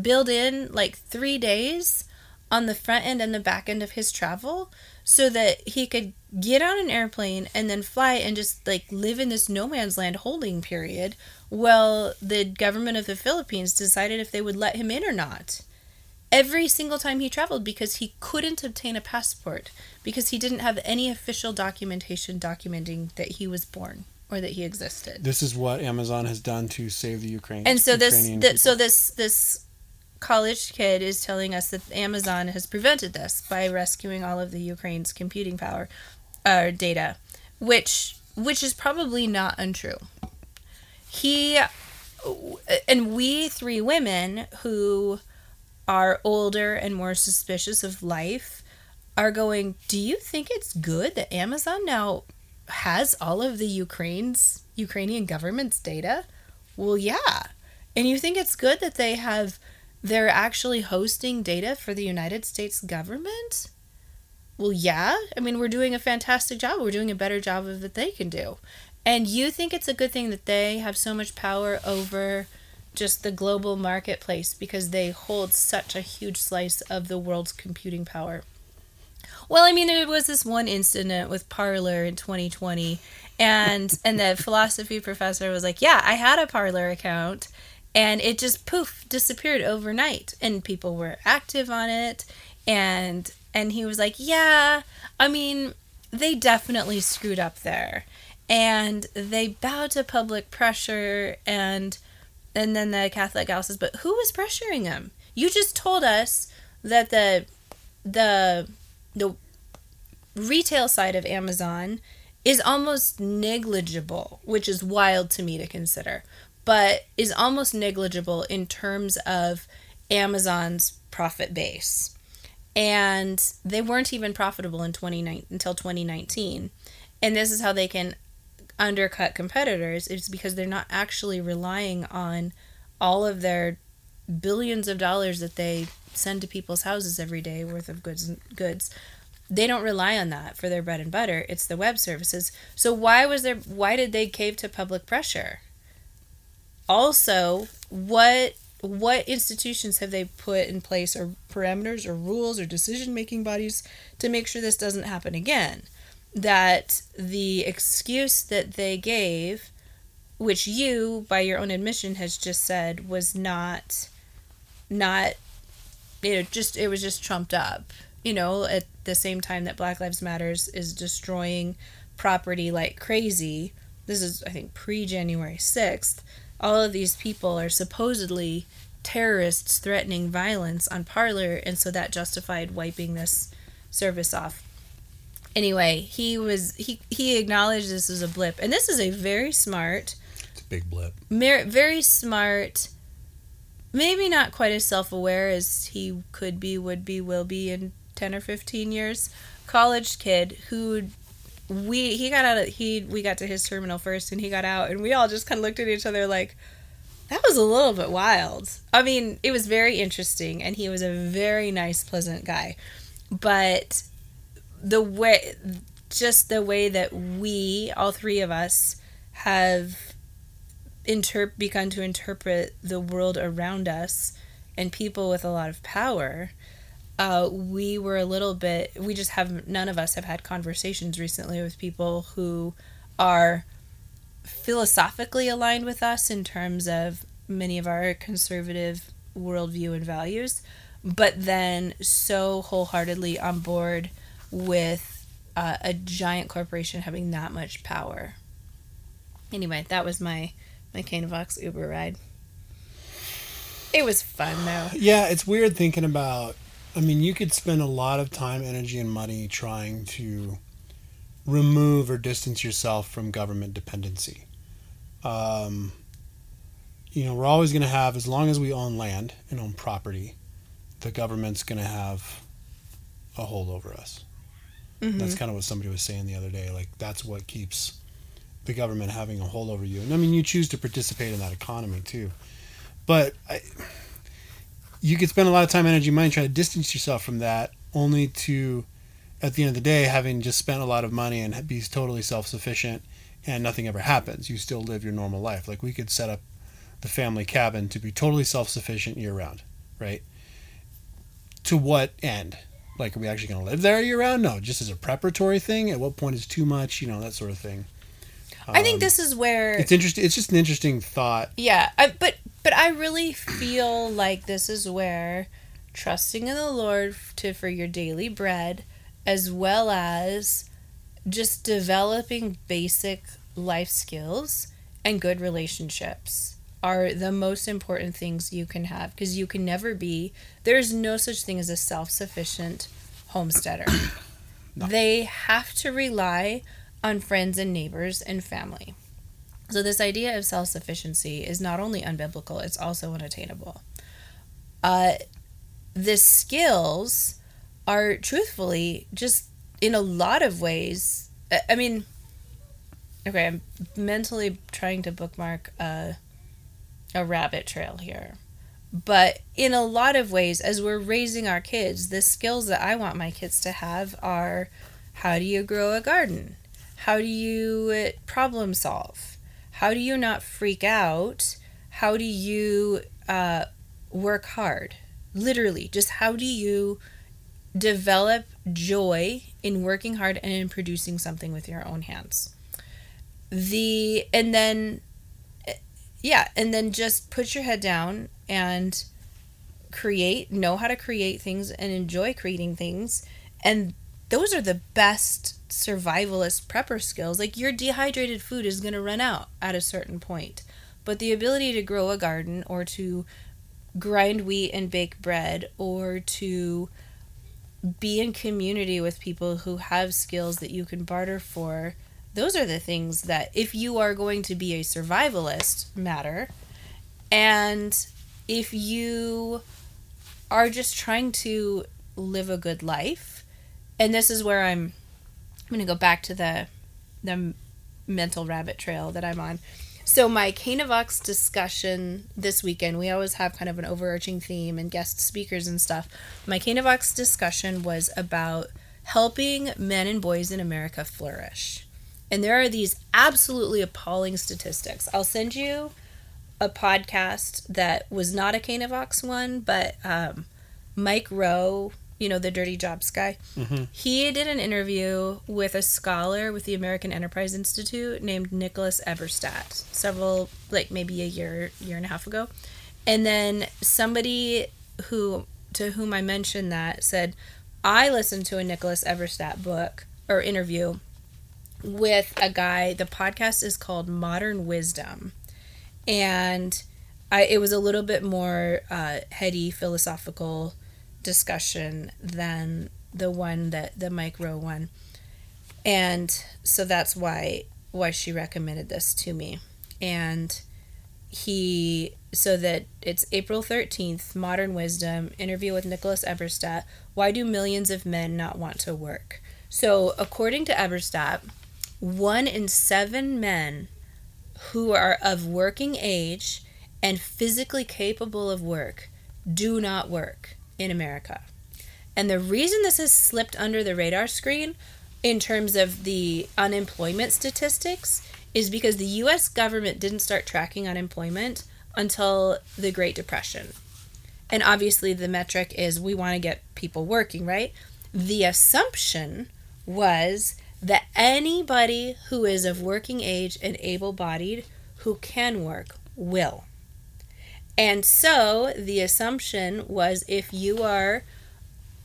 build in like three days on the front end and the back end of his travel so that he could get on an airplane and then fly and just like live in this no man's land holding period while the government of the Philippines decided if they would let him in or not every single time he traveled because he couldn't obtain a passport because he didn't have any official documentation documenting that he was born or that he existed. This is what Amazon has done to save the Ukraine. And so this Ukrainian th- so this this college kid is telling us that Amazon has prevented this by rescuing all of the Ukraine's computing power uh, data, which which is probably not untrue. He and we three women who are older and more suspicious of life are going, "Do you think it's good that Amazon now has all of the Ukraine's Ukrainian government's data?" Well, yeah. And you think it's good that they have they're actually hosting data for the United States government? Well, yeah. I mean, we're doing a fantastic job. We're doing a better job of it they can do. And you think it's a good thing that they have so much power over just the global marketplace because they hold such a huge slice of the world's computing power. Well, I mean, there was this one incident with Parler in 2020, and and the philosophy professor was like, "Yeah, I had a Parler account, and it just poof disappeared overnight, and people were active on it, and and he was like, "Yeah, I mean, they definitely screwed up there, and they bowed to public pressure, and and then the Catholic gal says, "But who was pressuring them? You just told us that the the the retail side of Amazon is almost negligible, which is wild to me to consider, but is almost negligible in terms of Amazon's profit base. And they weren't even profitable in 29 until 2019. And this is how they can undercut competitors is because they're not actually relying on all of their billions of dollars that they send to people's houses every day worth of goods goods. They don't rely on that for their bread and butter. It's the web services. So why was there why did they cave to public pressure? Also what what institutions have they put in place or parameters or rules or decision making bodies to make sure this doesn't happen again that the excuse that they gave which you by your own admission has just said was not not it just it was just trumped up you know at the same time that black lives matters is destroying property like crazy. This is i think pre-january 6th all of these people are supposedly terrorists threatening violence on Parler and so that justified wiping this service off anyway he was he he acknowledged this was a blip. And this is a very smart it's a big blip. mer- very smart maybe not quite as self-aware as he could be would be will be in 10 or 15 years. College kid who we he got out of he we got to his terminal first and he got out and we all just kind of looked at each other like that was a little bit wild. I mean it was very interesting and he was a very nice pleasant guy. But the way just the way that we all three of us have inter- begun to interpret the world around us and people with a lot of power uh, we were a little bit we just have none of us have had conversations recently with people who are philosophically aligned with us in terms of many of our conservative worldview and values but then so wholeheartedly on board with uh, a giant corporation having that much power anyway that was my my Canavox Uber ride. It was fun though. Yeah, it's weird thinking about. I mean, you could spend a lot of time, energy, and money trying to remove or distance yourself from government dependency. Um, you know, we're always going to have, as long as we own land and own property, the government's going to have a hold over us. That's mm-hmm. kind of what somebody was saying the other day. Like that's what keeps the government having a hold over you. And I mean, you choose to participate in that economy too. But I, you could spend a lot of time, energy, money trying to distance yourself from that, only to, at the end of the day, having just spent a lot of money and be totally self-sufficient, and nothing ever happens. You still live your normal life. Like we could set up the family cabin to be totally self-sufficient year-round, right? To what end? Like, are we actually going to live there year-round? No, just as a preparatory thing. At what point is too much? You know, that sort of thing. I think Um, this is where It's interesting. It's just an interesting thought. Yeah, I, but but I really feel like this is where trusting in the Lord to for your daily bread, as well as just developing basic life skills and good relationships are the most important things you can have because you can never be there's no such thing as a self-sufficient homesteader they have to rely on friends and neighbors and family so this idea of self-sufficiency is not only unbiblical, it's also unattainable. Uh, the skills are truthfully just in a lot of ways. I- I mean, okay, I'm mentally trying to bookmark a, a rabbit trail here. But in a lot of ways, as we're raising our kids, the skills that I want my kids to have are how do you grow a garden? How do you uh, problem solve? How do you not freak out? How do you uh, work hard? Literally, just how do you develop joy in working hard and in producing something with your own hands? The and then yeah, and then just put your head down and create, know how to create things and enjoy creating things. And those are the best survivalist prepper skills. Like your dehydrated food is going to run out at a certain point. But the ability to grow a garden or to grind wheat and bake bread or to be in community with people who have skills that you can barter for those are the things that if you are going to be a survivalist matter and if you are just trying to live a good life and this is where i'm i'm going to go back to the the mental rabbit trail that i'm on so my Canavox discussion this weekend, we always have kind of an overarching theme and guest speakers and stuff. My Canavox discussion was about helping men and boys in America flourish. And there are these absolutely appalling statistics. I'll send you a podcast that was not a Canavox one, but um, Mike Rowe, you know, the Dirty Jobs guy, he did an interview with a scholar with the American Enterprise Institute named Nicholas Eberstadt several, like maybe a year, year and a half ago. And then somebody who, to whom I mentioned that said, I listened to a Nicholas Eberstadt book or interview with a guy. The podcast is called Modern Wisdom. And I, it was a little bit more uh, heady, philosophical discussion than the one that the Mike Rowe one. And so that's why why she recommended this to me. And he so that it's April 13th, Modern Wisdom, interview with Nicholas Eberstadt. Why do millions of men not want to work? So, according to Eberstadt, one in seven men who are of working age and physically capable of work do not work in America. And the reason this has slipped under the radar screen in terms of the unemployment statistics is because the US government didn't start tracking unemployment until the Great Depression. And obviously, the metric is we want to get people working, right? The assumption was that anybody who is of working age and able bodied who can work will. And so the assumption was if you are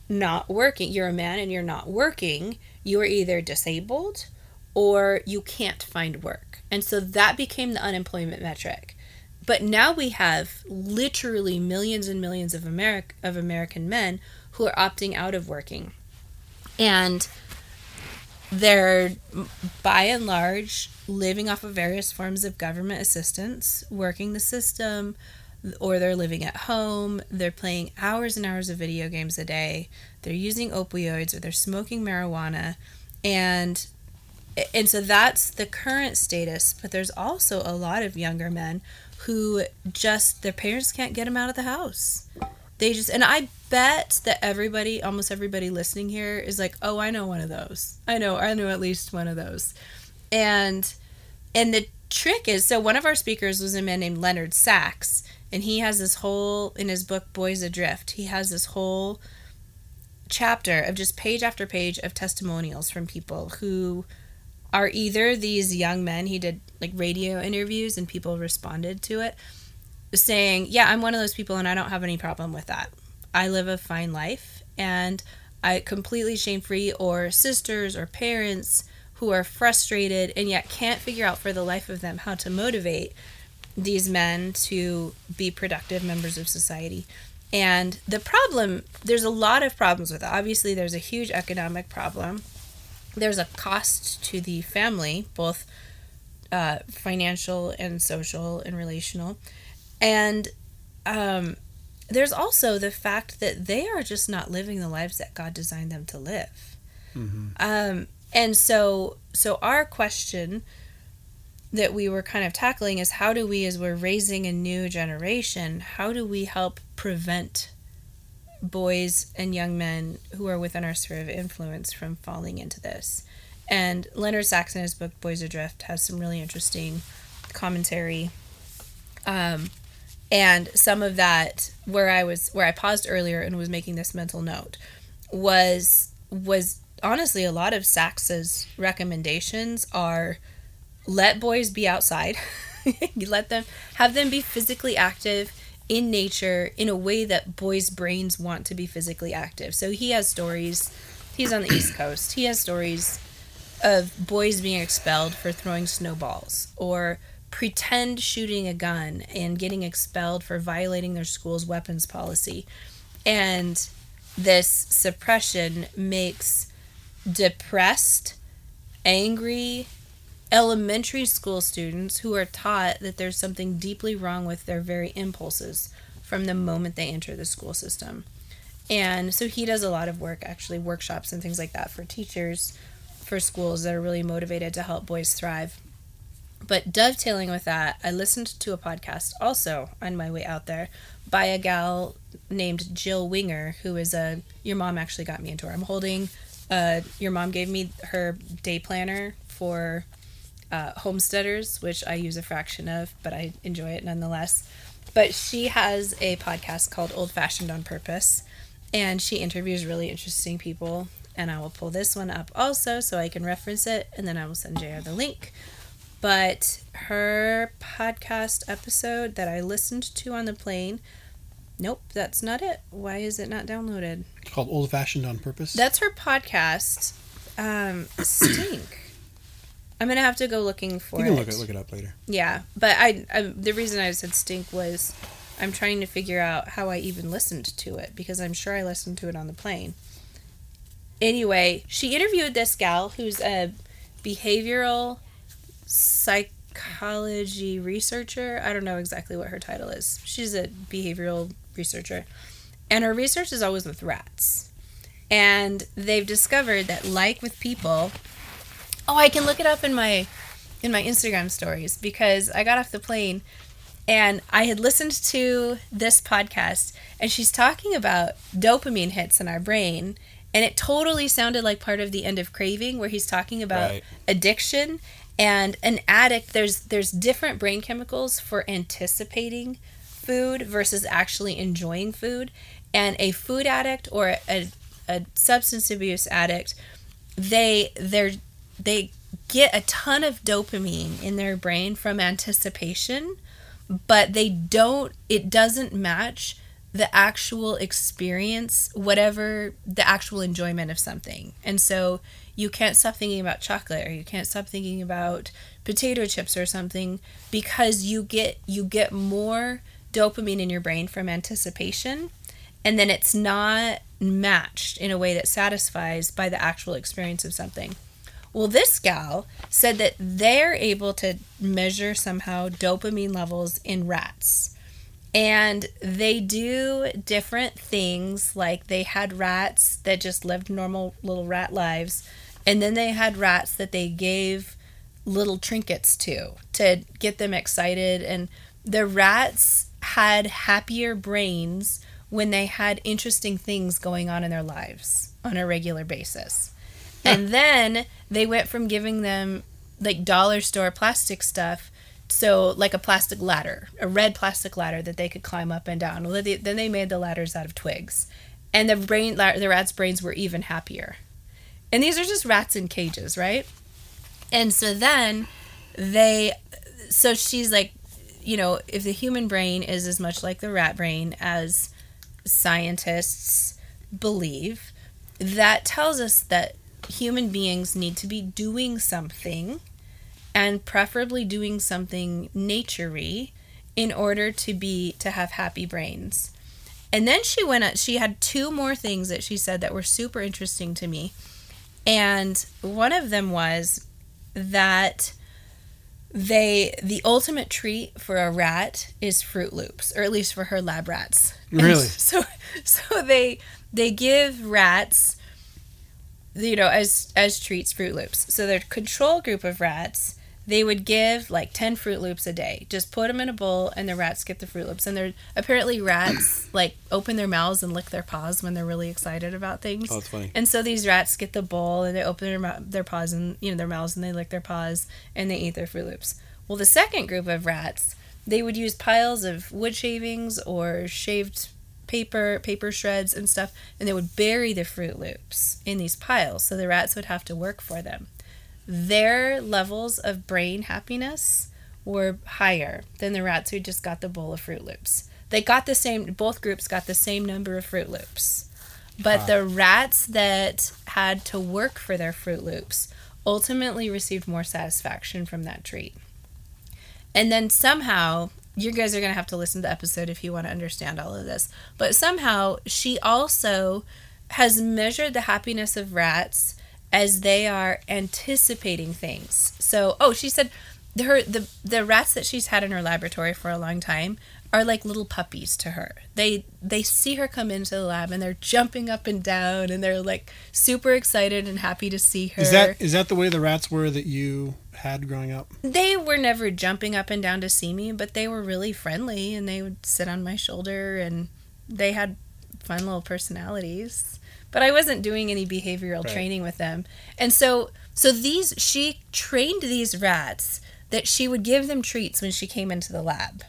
not working, you're a man and you're not working, you are either disabled or you can't find work. And so that became the unemployment metric. But now we have literally millions and millions of Americ- of American men who are opting out of working. And they're by and large living off of various forms of government assistance, working the system, or they're living at home, they're playing hours and hours of video games a day, they're using opioids or they're smoking marijuana and and so that's the current status but there's also a lot of younger men who just their parents can't get them out of the house. They just and i bet that everybody almost everybody listening here is like oh i know one of those. I know i know at least one of those. And and the trick is so one of our speakers was a man named Leonard Sax and he has this whole in his book boys adrift he has this whole chapter of just page after page of testimonials from people who are either these young men he did like radio interviews and people responded to it saying yeah i'm one of those people and i don't have any problem with that i live a fine life and i completely shame free or sisters or parents who are frustrated and yet can't figure out for the life of them how to motivate these men to be productive members of society and the problem, there's a lot of problems with it. Obviously, there's a huge economic problem. There's a cost to the family, both uh, financial and social and relational. And um, there's also the fact that they are just not living the lives that God designed them to live. Mm-hmm. Um, and so, so our question that we were kind of tackling is how do we, as we're raising a new generation, how do we help prevent boys and young men who are within our sphere of influence from falling into this? And Leonard Sax in his book Boys Adrift has some really interesting commentary. Um, and some of that where I was where I paused earlier and was making this mental note was was honestly a lot of Sax's recommendations are let boys be outside. let them have them be physically active in nature in a way that boys' brains want to be physically active. So he has stories. He's on the East Coast. He has stories of boys being expelled for throwing snowballs or pretend shooting a gun and getting expelled for violating their school's weapons policy. And this suppression makes depressed, angry, elementary school students who are taught that there's something deeply wrong with their very impulses from the moment they enter the school system. And so he does a lot of work, actually, workshops and things like that for teachers, for schools that are really motivated to help boys thrive. But dovetailing with that, I listened to a podcast also on my way out there by a gal named Jill Winger, who is a, your mom actually got me into her. I'm holding, uh, your mom gave me her day planner for uh, homesteaders, which I use a fraction of, but I enjoy it nonetheless. But she has a podcast called Old Fashioned on Purpose, and she interviews really interesting people. And I will pull this one up also so I can reference it, and then I will send JR the link. But her podcast episode that I listened to on the plane, nope, that's not it. Why is it not downloaded? It's called Old Fashioned on Purpose. That's her podcast. Um, stink. I'm gonna have to go looking for you can it. look it look it up later. Yeah, but I, I the reason I said stink was I'm trying to figure out how I even listened to it because I'm sure I listened to it on the plane. Anyway, she interviewed this gal who's a behavioral psychology researcher. I don't know exactly what her title is. She's a behavioral researcher. And her research is always with rats. And they've discovered that like with people, Oh, I can look it up in my in my Instagram stories because I got off the plane and I had listened to this podcast and she's talking about dopamine hits in our brain and it totally sounded like part of the end of craving where he's talking about Right. addiction and an addict there's there's different brain chemicals for anticipating food versus actually enjoying food. And a food addict or a, a substance abuse addict they they're they get a ton of dopamine in their brain from anticipation but they don't it doesn't match the actual experience whatever the actual enjoyment of something. And so you can't stop thinking about chocolate or you can't stop thinking about potato chips or something because you get you get more dopamine in your brain from anticipation and then it's not matched in a way that satisfies by the actual experience of something well, this gal said that they're able to measure somehow dopamine levels in rats. And they do different things. Like they had rats that just lived normal little rat lives. And then they had rats that they gave little trinkets to to get them excited. And the rats had happier brains when they had interesting things going on in their lives on a regular basis. And then they went from giving them like dollar store plastic stuff so like a plastic ladder a red plastic ladder that they could climb up and down well, they, then they made the ladders out of twigs and the brain the rats brains were even happier and these are just rats in cages right and so then they so she's like you know if the human brain is as much like the rat brain as scientists believe that tells us that human beings need to be doing something and preferably doing something naturey in order to be to have happy brains. And then she went she had two more things that she said that were super interesting to me. And one of them was that they the ultimate treat for a rat is fruit Loops, or at least for her lab rats. And Really? so so they they give rats you know as as treats Fruit Loops. So their control group of rats, they would give like 10 Fruit Loops a day. Just put them in a bowl and the rats get the Fruit Loops. And they're apparently rats like open their mouths and lick their paws when they're really excited about things. Oh, that's funny. And so these rats get the bowl and they open their their paws and you know their mouths and they lick their paws and they eat their Fruit Loops. Well, the second group of rats, they would use piles of wood shavings or shaved paper, paper shreds and stuff, and they would bury the Fruit Loops in these piles so the rats would have to work for them. Their levels of brain happiness were higher than the rats who just got the bowl of Fruit Loops. They got the same, both groups got the same number of Fruit Loops. But the rats that had to work for their Fruit Loops ultimately received more satisfaction from that treat. And then somehow, you guys are going to have to listen to the episode if you want to understand all of this. But somehow, she also has measured the happiness of rats as they are anticipating things. So, oh, she said her the the rats that she's had in her laboratory for a long time are like little puppies to her. They they see her come into the lab and they're jumping up and down and they're like super excited and happy to see her. Is that is that the way the rats were that you had growing up? they were never jumping up and down to see me, but they were really friendly and they would sit on my shoulder and they had fun little personalities. But I wasn't doing any behavioral Right. training with them. And so so these she trained these rats that she would give them treats when she came into the lab.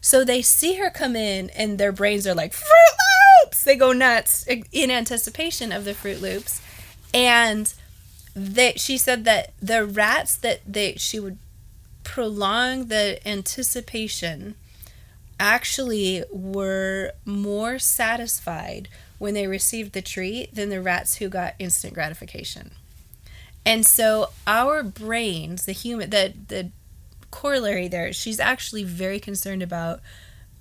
So they see her come in and their brains are like Fruit Loops. They go nuts in anticipation of the Fruit Loops. And that she said that the rats that they she would prolong the anticipation actually were more satisfied when they received the treat than the rats who got instant gratification. And so our brains, the human the the corollary there, she's actually very concerned about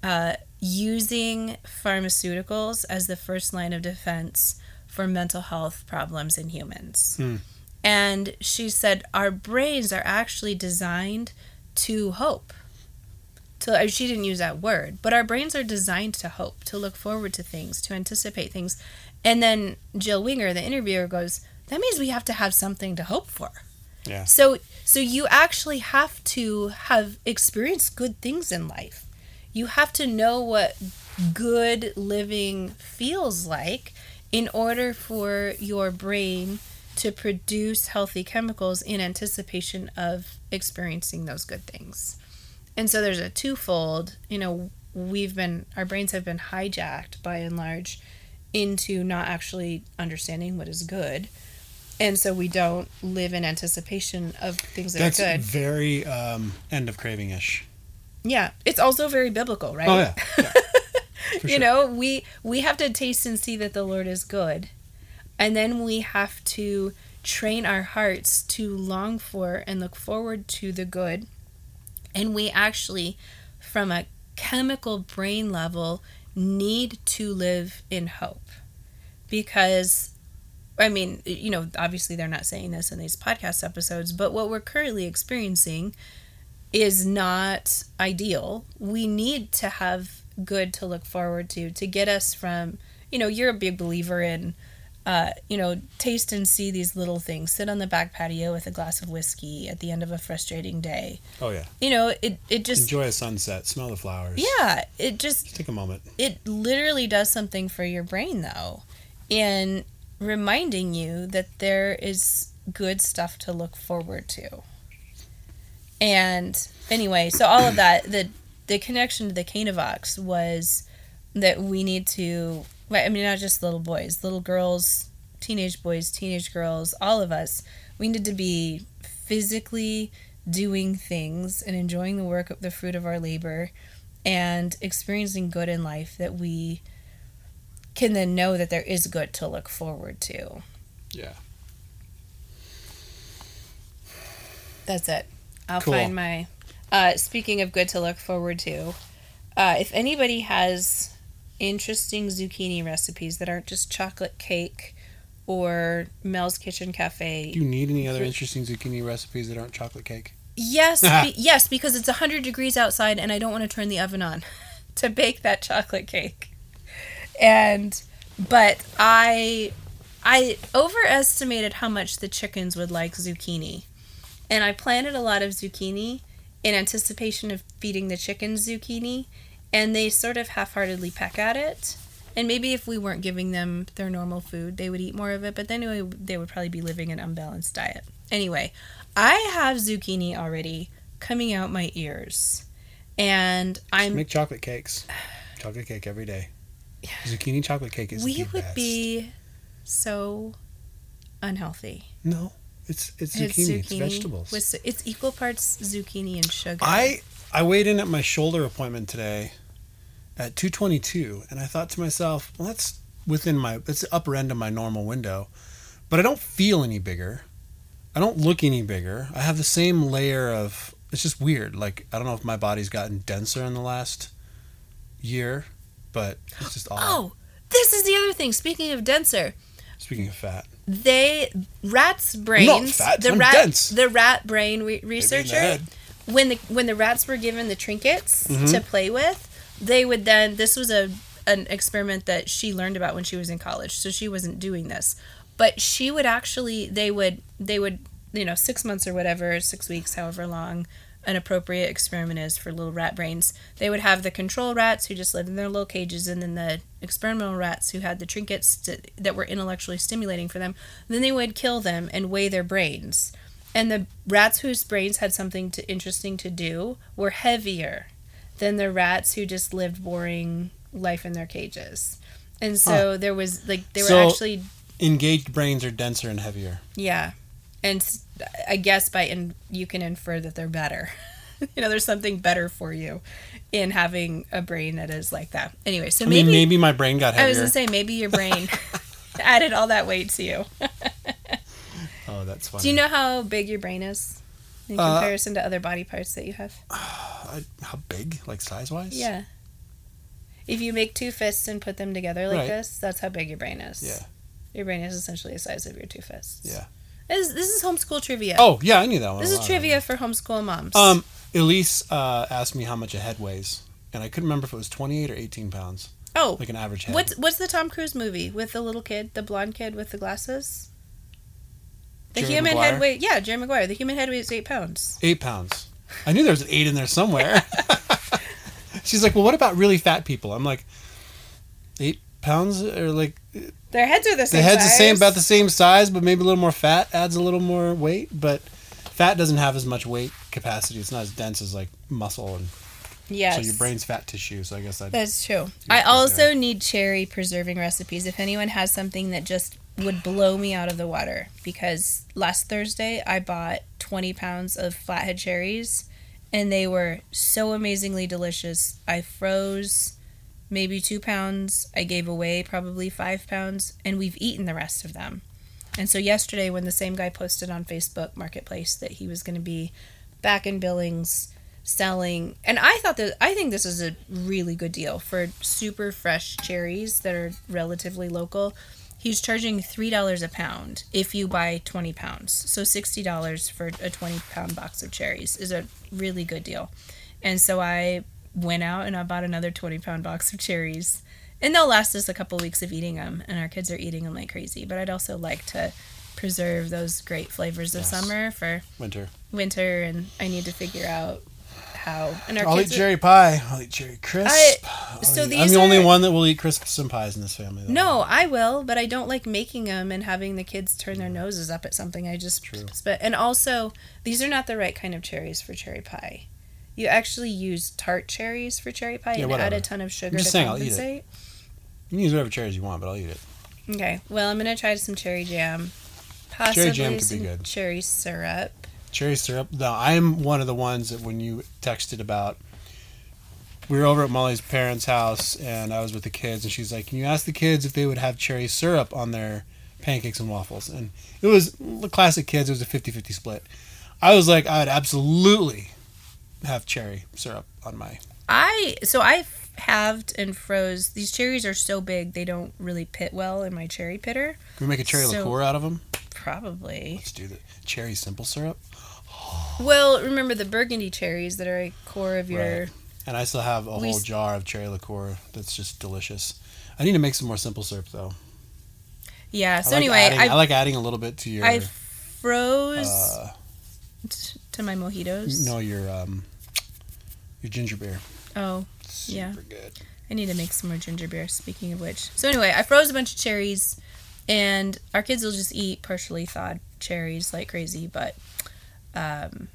uh, using pharmaceuticals as the first line of defense for mental health problems in humans. Hmm. And she said our brains are actually designed to hope. To, uh, she didn't use that word, but our brains are designed to hope, to look forward to things, to anticipate things. And then Jill Winger, the interviewer, goes, "That means we have to have something to hope for." Yeah. So so you actually have to have experienced good things in life. You have to know what good living feels like in order for your brain to produce healthy chemicals in anticipation of experiencing those good things. And so there's a twofold, you know, we've been our brains have been hijacked by and large into not actually understanding what is good and so we don't live in anticipation of things that That's are good. very um, end of craving ish. Yeah, it's also very biblical, right? Oh yeah. yeah. You sure. know, we we have to taste and see that the Lord is good, and then we have to train our hearts to long for and look forward to the good, and we actually, from a chemical brain level, need to live in hope, because I mean, you know, obviously they're not saying this in these podcast episodes, but what we're currently experiencing is not ideal. We need to have good to look forward to to get us from you know you're a big believer in uh, you know taste and see these little things sit on the back patio with a glass of whiskey at the end of a frustrating day Oh yeah. you know it it just Enjoy a sunset. Smell the flowers. yeah it just Just take a moment. it literally does something for your brain though in reminding you that there is good stuff to look forward to and anyway so all of that the the connection to the canavox was that we need to well, i mean not just little boys little girls teenage boys teenage girls all of us we need to be physically doing things and enjoying the work of the fruit of our labor and experiencing good in life that we can then know that there is good to look forward to. Yeah. That's it. I'll Cool. find my. Uh, speaking of good to look forward to, uh, if anybody has interesting zucchini recipes that aren't just chocolate cake or Mel's Kitchen Cafe, Do you need any other interesting zucchini recipes that aren't chocolate cake? Yes, be, yes, because it's 100 degrees outside and I don't want to turn the oven on to bake that chocolate cake. And but I I overestimated how much the chickens would like zucchini. And I planted a lot of zucchini in anticipation of feeding the chickens zucchini, and they sort of half-heartedly peck at it. And maybe if we weren't giving them their normal food, they would eat more of it, but then would- they would probably be living an unbalanced diet. Anyway, I have zucchini already coming out my ears. And I'm make chocolate cakes. Chocolate cake every day. Zucchini chocolate cake is we would best. be so unhealthy. No, it's it's zucchini. It's, vegetables. With, it's equal parts zucchini and sugar. I I weighed in at my shoulder appointment today at 222 and I thought to myself, well that's within my that's the upper end of my normal window. But I don't feel any bigger. I don't look any bigger. I have the same layer of it's just weird. Like I don't know if my body's gotten denser in the last year, but it's just odd. oh, this is the other thing. Speaking of denser, Speaking of fat. they rats' brains. fat, the I'm rat, dense. the rat brain re- Maybe in the researcher. When the when the rats were given the trinkets Mm-hmm. to play with, they would then this was a an experiment that she learned about when she was in college, so she wasn't doing this. But she would actually they would they would you know, six months or whatever, six weeks, however long an appropriate experiment is for little rat brains. They would have the control rats who just lived in their little cages, and then the experimental rats who had the trinkets to, that were intellectually stimulating for them. Then they would kill them and weigh their brains. And the rats whose brains had something to, interesting to do were heavier than the rats who just lived boring life in their cages. And so there was like they were So- actually Engaged brains are denser and heavier. yeah, and I guess by in you can infer that they're better. you know, there's something better for you in having a brain that is like that. Anyway, so I mean, maybe, maybe my brain got heavier. I was gonna say maybe your brain added all that weight to you. Oh, that's funny. Do you know how big your brain is in Uh, comparison to other body parts that you have? I, how big, like size wise? Yeah. If you make two fists and put them together like Right. this, that's how big your brain is. Yeah. Your brain is essentially the size of your two fists. Yeah. This, is- this is homeschool trivia. Oh, yeah, I knew that one. This is trivia for homeschool moms. Um, Elise uh, asked me how much a head weighs, and I couldn't remember if it was 28 or 18 pounds, oh, like an average head. What's what's the Tom Cruise movie with the little kid, the blonde kid with the glasses? The Jerry human Maguire? head weight, yeah, Jerry Maguire. The human head weighs eight pounds. Eight pounds. I knew there was an eight in there somewhere. She's like, well, what about really fat people? I'm like, eight pounds or like Their heads are the same. the head's the same, about the same size, but maybe a little more fat adds a little more weight. But fat doesn't have as much weight capacity. It's not as dense as like muscle, and Yes. so your brain's fat tissue. So I guess I. That's true. I also need cherry preserving recipes. If anyone has something that just would blow me out of the water, because last Thursday I bought 20 pounds of flathead cherries and they were so amazingly delicious. I froze maybe two pounds. I gave away probably five pounds, and we've eaten the rest of them. And so yesterday, when the same guy posted on Facebook Marketplace that he was going to be back in Billings selling, and I thought that I think this is a really good deal for super fresh cherries that are relatively local. He's charging three dollars a pound if you buy twenty pounds. So sixty dollars for a twenty pound box of cherries is a really good deal. And so I went out and I bought another 20 pound box of cherries. And they'll last us a couple weeks of eating them, and our kids are eating them like crazy. But I'd also like to preserve those great flavors of Yes. summer for Winter. winter, and I need to figure out how. And our I'll eat kids are- cherry pie. I'll eat cherry crisp. I- so eat- I'm these the only one that will eat crisps and pies in this family. though. No, I will, but I don't like making them and having the kids turn their noses up at something. I just True. But and also, these are not the right kind of cherries for cherry pie. You actually use tart cherries for cherry pie Yeah, and add a ton of sugar just to saying I'll eat it. compensate. You can use whatever cherries you want, but I'll eat it. Okay, well, I'm gonna try some cherry jam. Possibly jam could be good. cherry syrup. Cherry syrup. No, I'm one of the ones that when you texted about, we were over at Molly's parents' house and I was with the kids and she's like, "Can you ask the kids if they would have cherry syrup on their pancakes and waffles?" And it was the classic kids. It was a 50-50 split. I was like, I would absolutely have cherry syrup on my. I so I halved and froze. These cherries are so big they don't really pit well in my cherry pitter. Can we make a cherry So- liqueur out of them? Probably. Let's do the Cherry simple syrup. Well, remember the burgundy cherries that are a core of your. Right. And I still have a whole s- jar of cherry liqueur that's just delicious. I need to make some more simple syrup though. Yeah. I So like anyway, adding, I, I like adding a little bit to your I froze uh, t- to my mojitos. no your um your ginger beer. Oh, Super Yeah. good. I need to make some more ginger beer. Speaking of which, so anyway, I froze a bunch of cherries, and our kids will just eat partially thawed cherries like crazy. But um,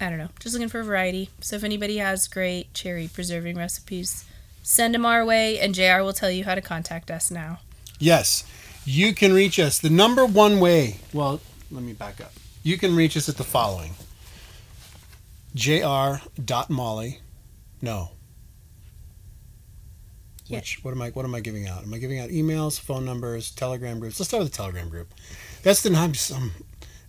I don't know, just looking for variety. So if anybody has great cherry preserving recipes, send them our way, and Jr. will tell you how to contact us now. Yes, you can reach us. The number one way. Well, let me back up. You can reach us at the following. Jr. No. Yeah. Which what am I what am I giving out? Am I giving out emails, phone numbers, Telegram groups? Let's start with the Telegram group. That's the I'm just, um,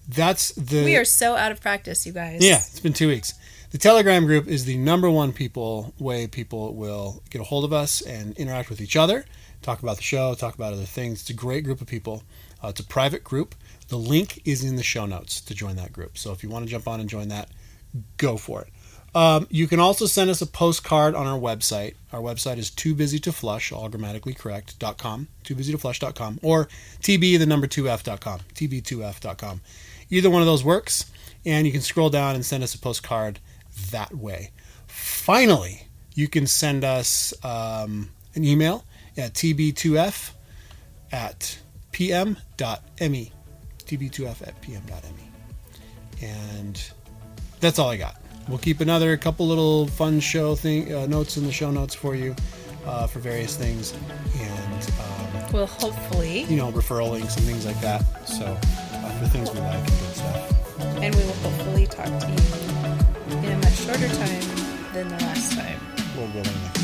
that's the We are so out of practice, you guys. Yeah, it's been two weeks. The Telegram group is the number one people way people will get a hold of us and interact with each other, talk about the show, talk about other things. It's a great group of people. Uh, it's a private group. The link is in the show notes to join that group. So if you want to jump on and join that, go for it. Um, you can also send us a postcard on our website. Our website is too busy to flush, all grammatically correct, dot com, too busy to flush.com, or tb, the number 2f.com, tb2f.com. Either one of those works, and you can scroll down and send us a postcard that way. Finally, you can send us um, an email at tb2f at pm.me, tb2f at pm.me. And that's all I got. We'll keep another couple little fun show thing uh, notes in the show notes for you uh, for various things, and um, Well, hopefully, you know referral links and things like that. So for things we like and good stuff. and we will hopefully talk to you in a much shorter time than the last time. We'll willingly.